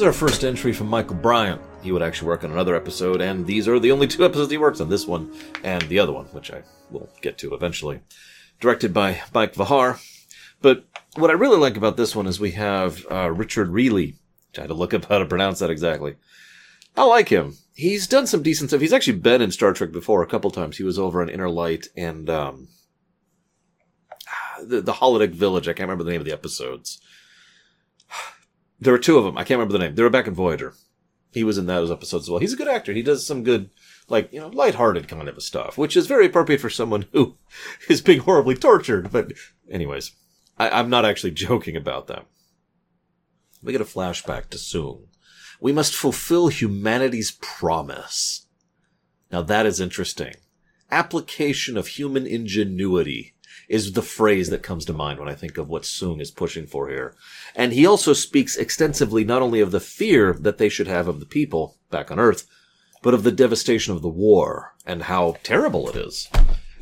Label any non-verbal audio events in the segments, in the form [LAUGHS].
This is our first entry from Michael Bryant. He would actually work on another episode, and these are the only two episodes he works on this one and the other one, which I will get to eventually. Directed by Mike Vejar. But what I really like about this one is we have uh, Richard Riehle. I had to look up how to pronounce that exactly. I like him. He's done some decent stuff. He's actually been in Star Trek before a couple times. He was over in Inner Light and um, the, the Holodeck Village. I can't remember the name of the episodes. There were two of them. I can't remember the name. They were back in Voyager. He was in those episodes as well. He's a good actor. He does some good, like, you know, lighthearted kind of stuff, which is very appropriate for someone who [LAUGHS] is being horribly tortured. But, anyways, I, I'm not actually [LAUGHS] joking about that. We get a flashback to Soong. We must fulfill humanity's promise. Now that is interesting. Application of human ingenuity is the phrase that comes to mind when I think of what Soong is pushing for here. And he also speaks extensively not only of the fear that they should have of the people back on Earth, but of the devastation of the war and how terrible it is.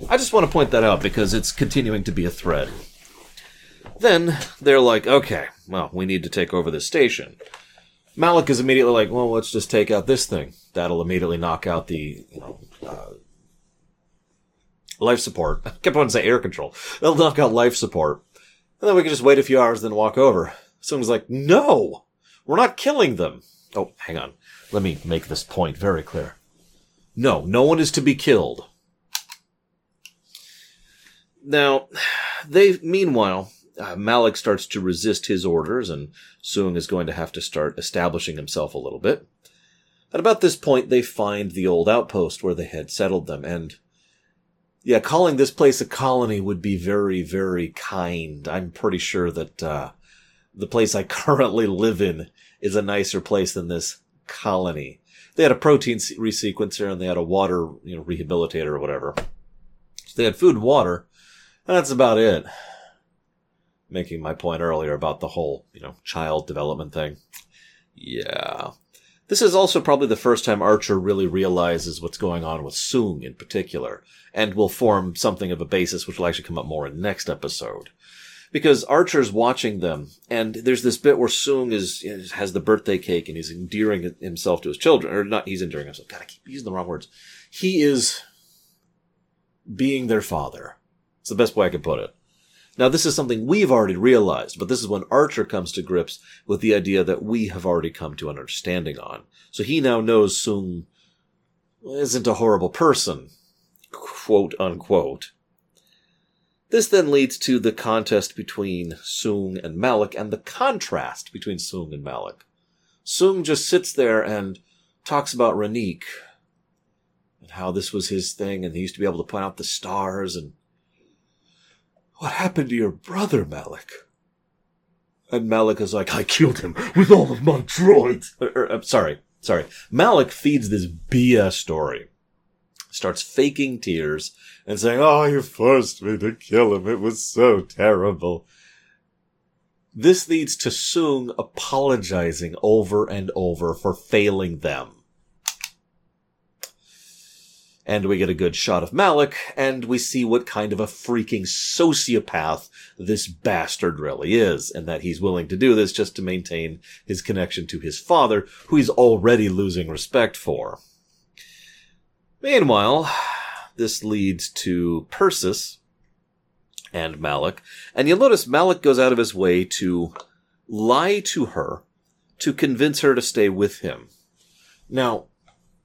I just want to point that out because it's continuing to be a thread. Then they're like, okay, well, we need to take over this station. Malik is immediately like, well, let's just take out this thing. That'll immediately knock out the, you know, uh, life support. [LAUGHS] I kept on saying air control. They'll knock out life support. And then we can just wait a few hours, then walk over. Someone's like, no, we're not killing them. Oh, hang on. Let me make this point very clear. No, no one is to be killed. Now, [SIGHS] they, meanwhile, uh, Malik starts to resist his orders, and Soong is going to have to start establishing himself a little bit. At about this point, they find the old outpost where they had settled them, and yeah, calling this place a colony would be very, very kind. I'm pretty sure that uh, the place I [LAUGHS] currently live in is a nicer place than this colony. They had a protein resequencer and they had a water, you know, rehabilitator or whatever. So they had food and water, and that's about it making my point earlier about the whole, you know, child development thing. Yeah. This is also probably the first time Archer really realizes what's going on with Soong in particular, and will form something of a basis which will actually come up more in the next episode. Because Archer's watching them, and there's this bit where Soong is, has the birthday cake and he's endearing himself to his children, or not, he's endearing himself. God, I keep using the wrong words. He is being their father. It's the best way I could put it. Now, this is something we've already realized, but this is when Archer comes to grips with the idea that we have already come to an understanding on. So he now knows Soong isn't a horrible person, quote unquote. This then leads to the contest between Soong and Malik and the contrast between Soong and Malik. Soong just sits there and talks about Raakin and how this was his thing and he used to be able to point out the stars and what happened to your brother, Malik? And Malik is like, I killed him with all of my droids. Or, or, sorry, sorry. Malik feeds this BS story. Starts faking tears and saying, Oh, you forced me to kill him. It was so terrible. This leads to Soong apologizing over and over for failing them and we get a good shot of Malik, and we see what kind of a freaking sociopath this bastard really is, and that he's willing to do this just to maintain his connection to his father, who he's already losing respect for. Meanwhile, this leads to Persis and Malik, and you'll notice Malik goes out of his way to lie to her to convince her to stay with him. Now,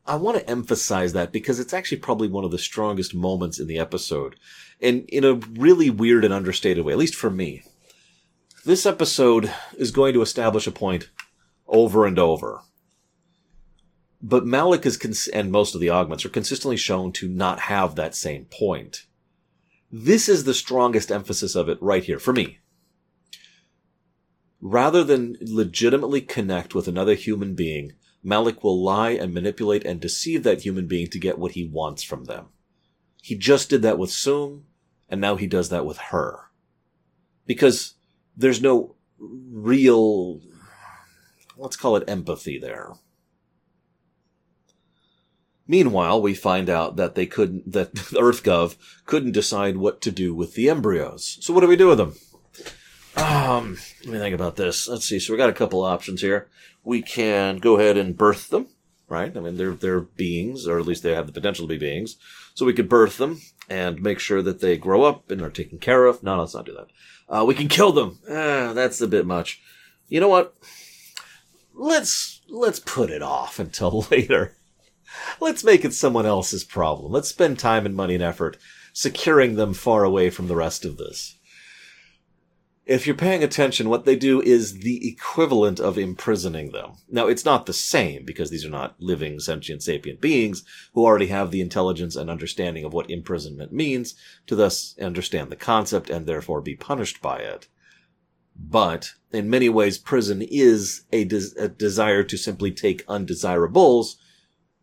I want to emphasize that because it's actually probably one of the strongest moments in the episode. And in a really weird and understated way, at least for me. This episode is going to establish a point over and over. But Malik is, cons- and most of the augments are consistently shown to not have that same point. This is the strongest emphasis of it right here, for me. Rather than legitimately connect with another human being, Malik will lie and manipulate and deceive that human being to get what he wants from them. He just did that with Soong, and now he does that with her. Because there's no real, let's call it empathy there. Meanwhile, we find out that they couldn't, that [LAUGHS] EarthGov couldn't decide what to do with the embryos. So what do we do with them? Um, let me think about this. Let's see. So we got a couple options here. We can go ahead and birth them, right? I mean, they're they're beings, or at least they have the potential to be beings. So we could birth them and make sure that they grow up and are taken care of. No, let's not do that. Uh, we can kill them. Ah, that's a bit much. You know what? Let's let's put it off [LAUGHS] until later. Let's make it someone else's problem. Let's spend time and money and effort securing them far away from the rest of this. If you're paying attention, what they do is the equivalent of imprisoning them. Now, it's not the same because these are not living, sentient, sapient beings who already have the intelligence and understanding of what imprisonment means to thus understand the concept and therefore be punished by it. But in many ways, prison is a, a desire to simply take undesirables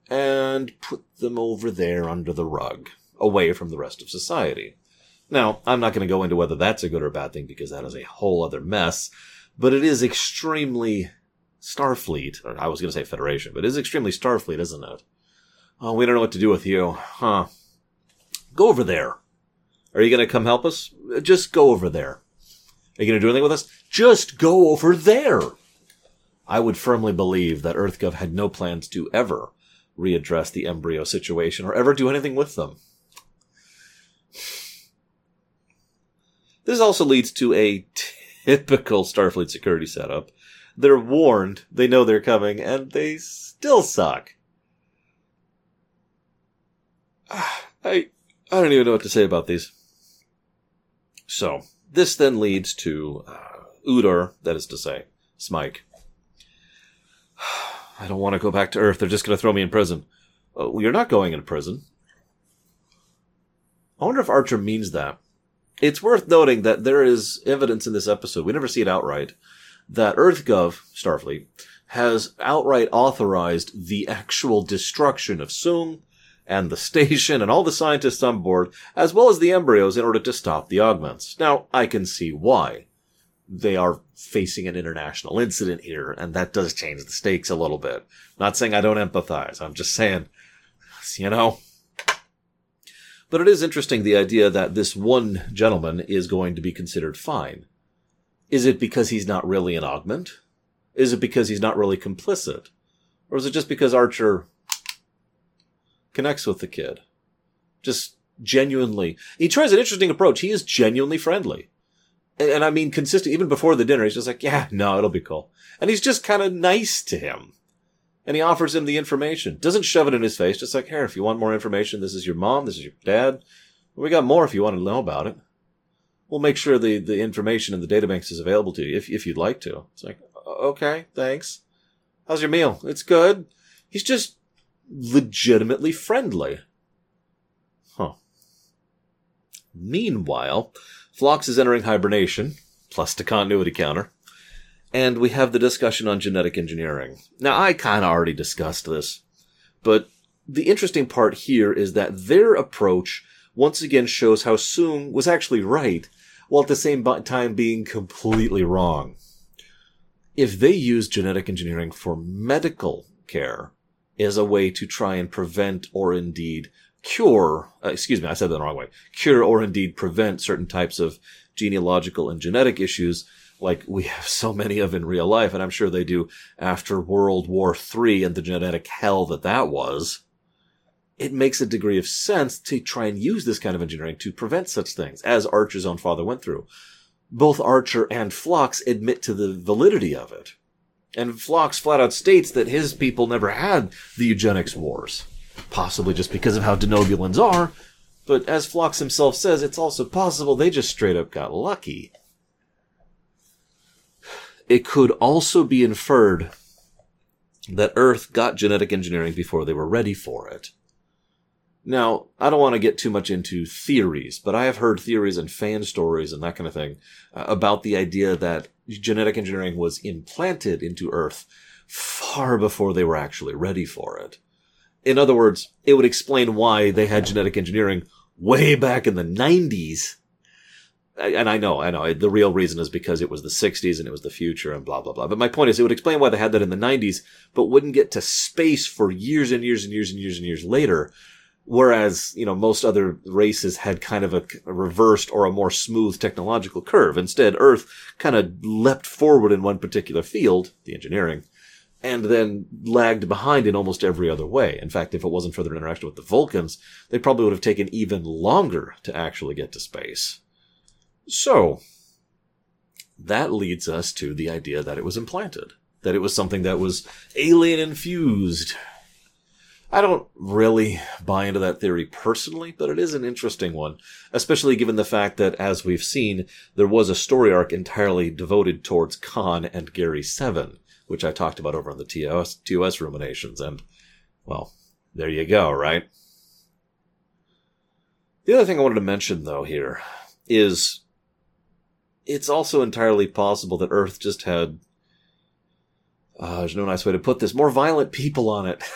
and put them over there under the rug, away from the rest of society. Now, I'm not going to go into whether that's a good or bad thing because that is a whole other mess, but it is extremely Starfleet, or I was going to say Federation, but it is extremely Starfleet, isn't it? Oh, we don't know what to do with you. Huh. Go over there. Are you going to come help us? Just go over there. Are you going to do anything with us? Just go over there. I would firmly believe that EarthGov had no plans to ever readdress the embryo situation or ever do anything with them. This also leads to a typical Starfleet security setup. They're warned, they know they're coming, and they still suck. [SIGHS] I I don't even know what to say about these. So, this then leads to uh, Udor, that is to say, Smike. [SIGHS] I don't want to go back to Earth. They're just going to throw me in prison. Uh, well, you're not going in prison. I wonder if Archer means that. It's worth noting that there is evidence in this episode, we never see it outright, that EarthGov, Starfleet, has outright authorized the actual destruction of Soong and the station and all the scientists on board, as well as the embryos in order to stop the augments. Now, I can see why. They are facing an international incident here, and that does change the stakes a little bit. Not saying I don't empathize, I'm just saying, you know, but it is interesting the idea that this one gentleman is going to be considered fine. Is it because he's not really an augment? Is it because he's not really complicit? Or is it just because Archer connects with the kid? Just genuinely. He tries an interesting approach. He is genuinely friendly. And, I mean, consistent, even before the dinner, he's just like, yeah, no, it'll be cool. And he's just kind of nice to him and he offers him the information. Doesn't shove it in his face, just like, here, if you want more information, this is your mom, this is your dad. We got more if you want to know about it. We'll make sure the, the information in the databanks is available to you if, if you'd like to. It's like, okay, thanks. How's your meal? It's good. He's just legitimately friendly. Huh. Meanwhile, Phlox is entering hibernation, plus the continuity counter and we have the discussion on genetic engineering. Now, I kind of already discussed this, but the interesting part here is that their approach once again shows how Soong was actually right, while at the same time being completely wrong. If they use genetic engineering for medical care as a way to try and prevent or indeed cure, uh, excuse me, I said that the wrong way, cure or indeed prevent certain types of genealogical and genetic issues, like we have so many of in real life, and I'm sure they do after World War III and the genetic hell that that was, it makes a degree of sense to try and use this kind of engineering to prevent such things, as Archer's own father went through. Both Archer and Phlox admit to the validity of it. And Phlox flat out states that his people never had the eugenics wars. Possibly just because of how denobulans are, but as Phlox himself says, it's also possible they just straight up got lucky it could also be inferred that Earth got genetic engineering before they were ready for it. Now, I don't want to get too much into theories, but I have heard theories and fan stories and that kind of thing uh, about the idea that genetic engineering was implanted into Earth far before they were actually ready for it. In other words, it would explain why they had genetic engineering way back in the 90s and I know, I know, the real reason is because it was the 60s and it was the future and blah, blah, blah. But my point is, it would explain why they had that in the 90s, but wouldn't get to space for years and years and years and years and years later Whereas, you know, most other races had kind of a, a reversed or a more smooth technological curve. Instead, Earth kind of leapt forward in one particular field, the engineering, and then lagged behind in almost every other way. In fact, if it wasn't for their interaction with the Vulcans, they probably would have taken even longer to actually get to space. So, that leads us to the idea that it was implanted, that it was something that was alien infused, I don't really buy into that theory personally, but it is an interesting one, especially given the fact that, as we've seen, there was a story arc entirely devoted towards Khan and Gary Seven, which I talked about over on the TOS, TOS ruminations, and, well, there you go, right? The other thing I wanted to mention, though, here is it's also entirely possible that Earth just had, uh, there's no nice way to put this, more violent people on it. [LAUGHS]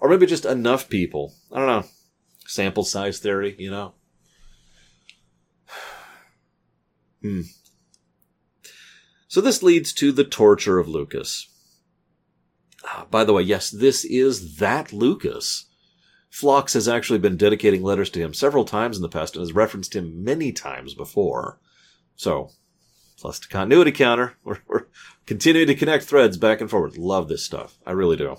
Or maybe just enough people. I don't know. Sample size theory, you know? [SIGHS] Hmm. So this leads to the torture of Lucas. Ah, by the way, yes, this is that Lucas. Phlox has actually been dedicating letters to him several times in the past and has referenced him many times before. So, plus the continuity counter. [LAUGHS] We're, we're continuing to connect threads back and forward. Love this stuff. I really do.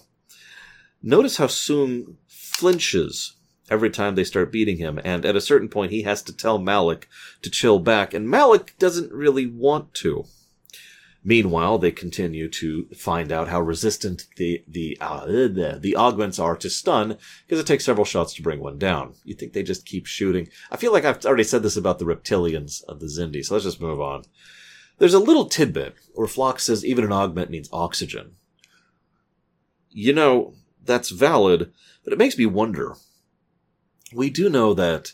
Notice how Soong flinches every time they start beating him, and at a certain point he has to tell Malik to chill back, and Malik doesn't really want to. Meanwhile, they continue to find out how resistant the the uh, the, augments are to stun, because it takes several shots to bring one down. You think they just keep shooting? I feel like I've already said this about the reptilians of the Xindi, so let's just move on. There's a little tidbit where Phlox says even an augment needs oxygen. You know, that's valid, but it makes me wonder. We do know that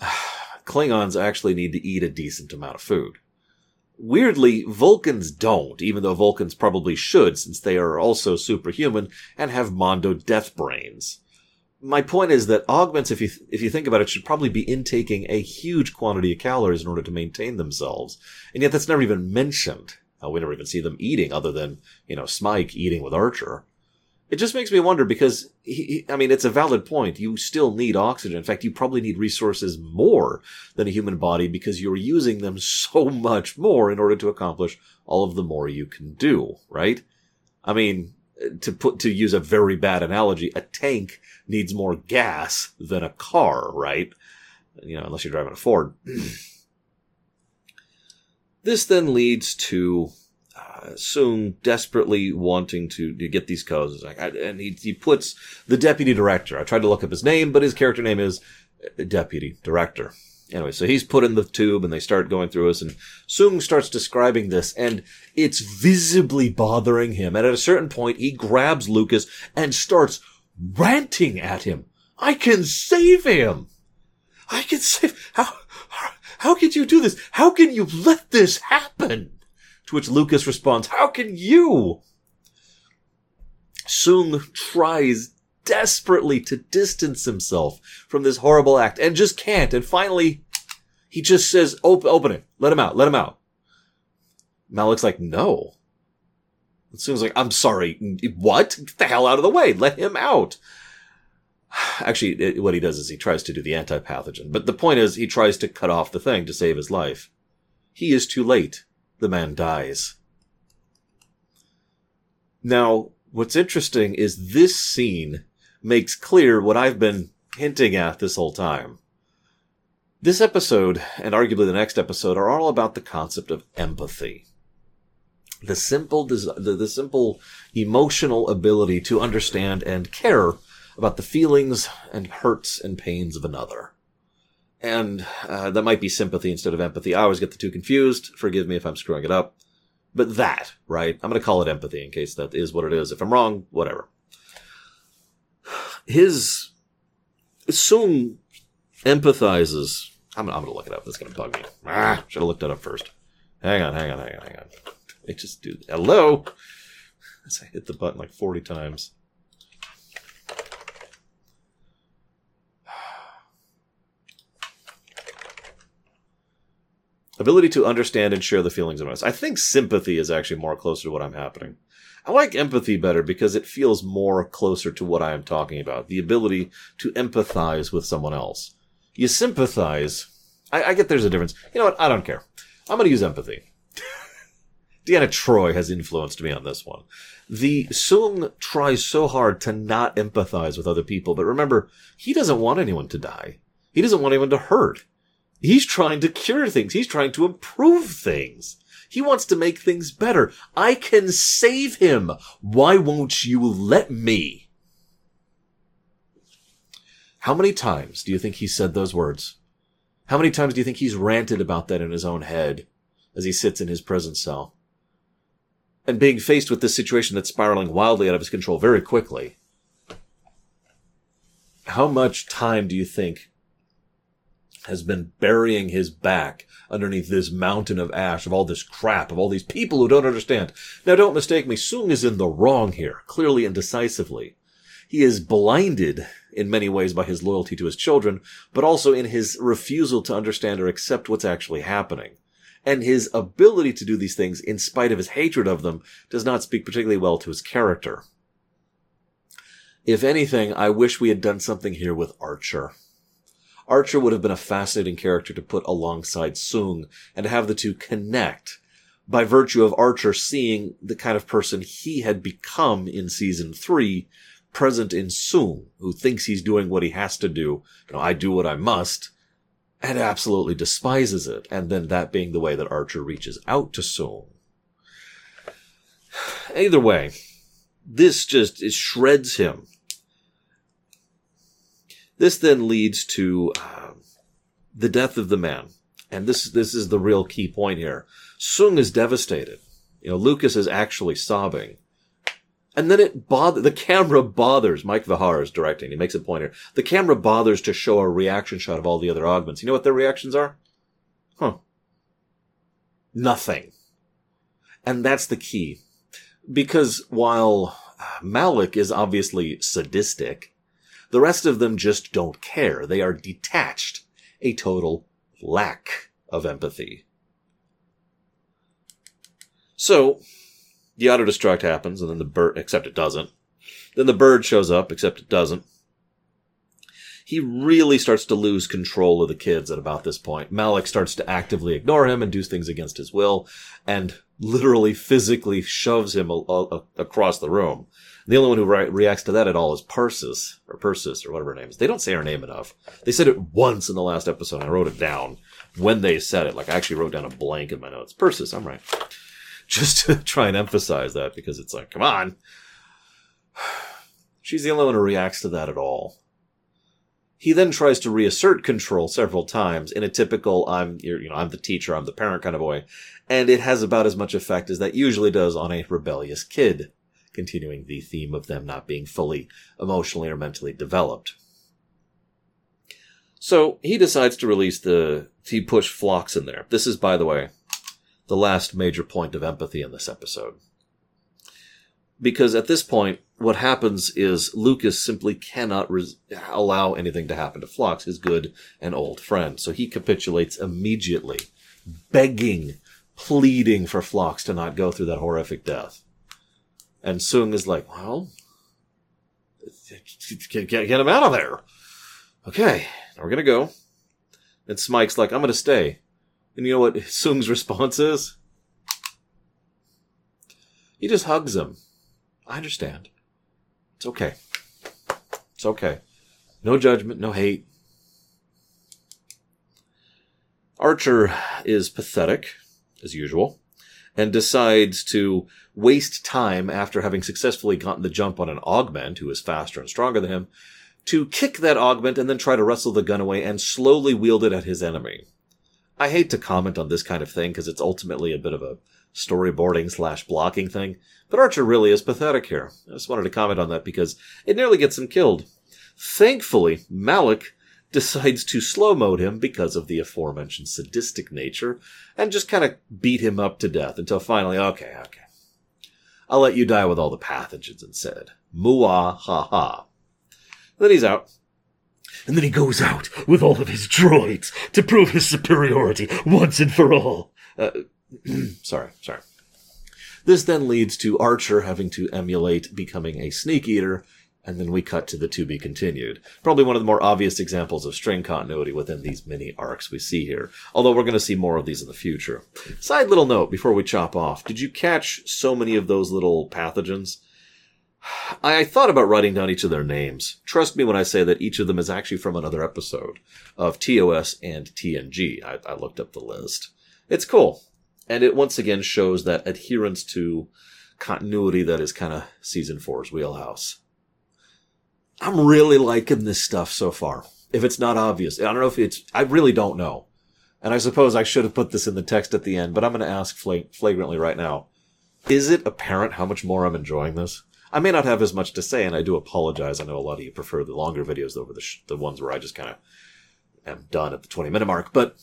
[SIGHS] Klingons actually need to eat a decent amount of food. Weirdly, Vulcans don't, even though Vulcans probably should, since they are also superhuman and have Mondo death brains. My point is that augments, if you if you think about it, should probably be intaking a huge quantity of calories in order to maintain themselves, and yet that's never even mentioned. Uh, we never even see them eating, other than you know Smike eating with Archer it just makes me wonder because he, I mean, it's a valid point. You still need oxygen. In fact, you probably need resources more than a human body because you're using them so much more in order to accomplish all of the more you can do, right? I mean, to put, to use a very bad analogy, a tank needs more gas than a car, right? You know, unless you're driving a Ford. [CLEARS THROAT] this then leads to Soong desperately wanting to, to get these codes. And he, he puts the deputy director. I tried to look up his name, but his character name is uh, deputy director. Anyway, so he's put in the tube and they start going through us and Soong starts describing this and it's visibly bothering him. And at a certain point, he grabs Lucas and starts ranting at him. I can save him. I can save, how, how could you do this? How can you let this happen? To which Lucas responds, How can you? Soong tries desperately to distance himself from this horrible act and just can't. And finally, he just says, open, open it. Let him out. Let him out. Malik's like, no. And Soong's like, I'm sorry. What? Get the hell out of the way. Let him out. Actually, it, what he does is he tries to do the anti-pathogen. But the point is, he tries to cut off the thing to save his life. He is too late the man dies. Now, what's interesting is this scene makes clear what I've been hinting at this whole time. This episode, and arguably the next episode, are all about the concept of empathy. The simple, the, the simple emotional ability to understand and care about the feelings and hurts and pains of another and uh, that might be sympathy instead of empathy. I always get the two confused. Forgive me if I'm screwing it up. But that, right? I'm going to call it empathy in case that is what it is. If I'm wrong, whatever. His Soong empathizes. I'm, I'm going to look it up. That's going to bug me. Ah, should have looked that up first. Hang on, hang on, hang on, hang on. It just do. Hello. I hit the button like 40 times. Ability to understand and share the feelings of others. I think sympathy is actually more closer to what I'm happening. I like empathy better because it feels more closer to what I am talking about. The ability to empathize with someone else. You sympathize. I, I get there's a difference. You know what? I don't care. I'm going to use empathy. [LAUGHS] Deanna Troi has influenced me on this one. The Soong tries so hard to not empathize with other people, but remember, he doesn't want anyone to die. He doesn't want anyone to hurt. He's trying to cure things. He's trying to improve things. He wants to make things better. I can save him. Why won't you let me? How many times do you think he said those words? How many times do you think he's ranted about that in his own head as he sits in his prison cell? And being faced with this situation that's spiraling wildly out of his control very quickly. How much time do you think has been burying his back underneath this mountain of ash, of all this crap, of all these people who don't understand. Now don't mistake me, Soong is in the wrong here, clearly and decisively. He is blinded in many ways by his loyalty to his children, but also in his refusal to understand or accept what's actually happening. And his ability to do these things, in spite of his hatred of them, does not speak particularly well to his character. If anything, I wish we had done something here with Archer. Archer would have been a fascinating character to put alongside Soong and to have the two connect by virtue of Archer seeing the kind of person he had become in season three present in Soong, who thinks he's doing what he has to do. You know, I do what I must and absolutely despises it. And then that being the way that Archer reaches out to Soong. Either way, this just shreds him this then leads to uh, the death of the man. And this, this is the real key point here. Soong is devastated. You know, Lucas is actually sobbing. And then it bother, the camera bothers, Mike Vejar is directing, he makes a point here. The camera bothers to show a reaction shot of all the other augments. You know what their reactions are? Huh. Nothing. And that's the key. Because while Malik is obviously sadistic, the rest of them just don't care. They are detached. A total lack of empathy. So, the auto destruct happens, and then the bird, except it doesn't. Then the bird shows up, except it doesn't. He really starts to lose control of the kids at about this point. Malik starts to actively ignore him and do things against his will, and literally physically shoves him a- a- across the room. The only one who re- reacts to that at all is Persis, or Persis, or whatever her name is. They don't say her name enough. They said it once in the last episode. I wrote it down when they said it. Like, I actually wrote down a blank in my notes. Persis, I'm right. Just to [LAUGHS] try and emphasize that because it's like, come on. [SIGHS] She's the only one who reacts to that at all. He then tries to reassert control several times in a typical I'm you know I'm the teacher, I'm the parent kind of way, and it has about as much effect as that usually does on a rebellious kid continuing the theme of them not being fully emotionally or mentally developed. So he decides to release the, he push Phlox in there. This is, by the way, the last major point of empathy in this episode. Because at this point, what happens is Lucas simply cannot res- allow anything to happen to Phlox, his good and old friend. So he capitulates immediately, begging, pleading for Phlox to not go through that horrific death. And Soong is like, well, get, get, get him out of there. Okay, we're gonna go. And Smike's like, I'm gonna stay. And you know what [LAUGHS] Soong's response is? He just hugs him. I understand. It's okay. It's okay. No judgment, no hate. Archer is pathetic, as usual, and decides to waste time after having successfully gotten the jump on an augment who is faster and stronger than him to kick that augment and then try to wrestle the gun away and slowly wield it at his enemy. I hate to comment on this kind of thing because it's ultimately a bit of a storyboarding slash blocking thing, but Archer really is pathetic here. I just wanted to comment on that because it nearly gets him killed. Thankfully, Malik decides to slow mode him because of the aforementioned sadistic nature and just kind of beat him up to death until finally, okay, okay. I'll let you die with all the pathogens instead. Muah ha ha. Then he's out. and then he goes out with all of his droids to prove his superiority once and for all. Uh, [CLEARS THROAT] sorry, sorry. This then leads to Archer having to emulate becoming a sneak eater, and then we cut to the to be continued. Probably one of the more obvious examples of string continuity within these mini arcs we see here, although we're going to see more of these in the future. Side little note before we chop off did you catch so many of those little pathogens? [SIGHS] I thought about writing down each of their names. Trust me when I say that each of them is actually from another episode of TOS and TNG. I, I looked up the list. It's cool. And it once again shows that adherence to continuity that is kind of season four's wheelhouse. I'm really liking this stuff so far. If it's not obvious, I don't know if it's, I really don't know. And I suppose I should have put this in the text at the end, but I'm going to ask flagrantly right now. Is it apparent how much more I'm enjoying this? I may not have as much to say, and I do apologize. I know a lot of you prefer the longer videos over the, sh- the ones where I just kind of am done at the 20 minute mark, but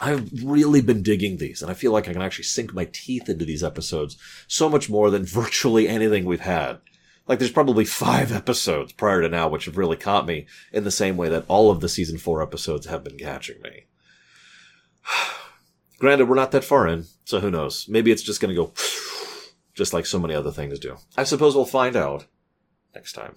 I've really been digging these, and I feel like I can actually sink my teeth into these episodes so much more than [LAUGHS] virtually anything we've had. Like, there's probably five [LAUGHS] episodes prior to now which have really caught me in the same way that all of the season four episodes have been catching me. [SIGHS] Granted, we're not that far in, so who knows? Maybe it's just gonna go [SIGHS] just like so many other things do. I suppose we'll find out next time.